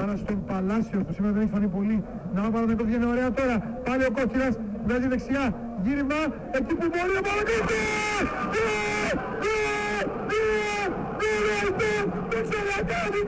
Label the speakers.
Speaker 1: πάνω στον Παλάσιο που σήμερα δεν έχει φανεί πολύ. Να ο Παναθηναϊκός είναι ωραία τώρα. Πάλι ο Κότσιρας βγάζει δεξιά. Γύριμα εκεί που μπορεί ο Παναθηναϊκός. Δεν ξανακάνει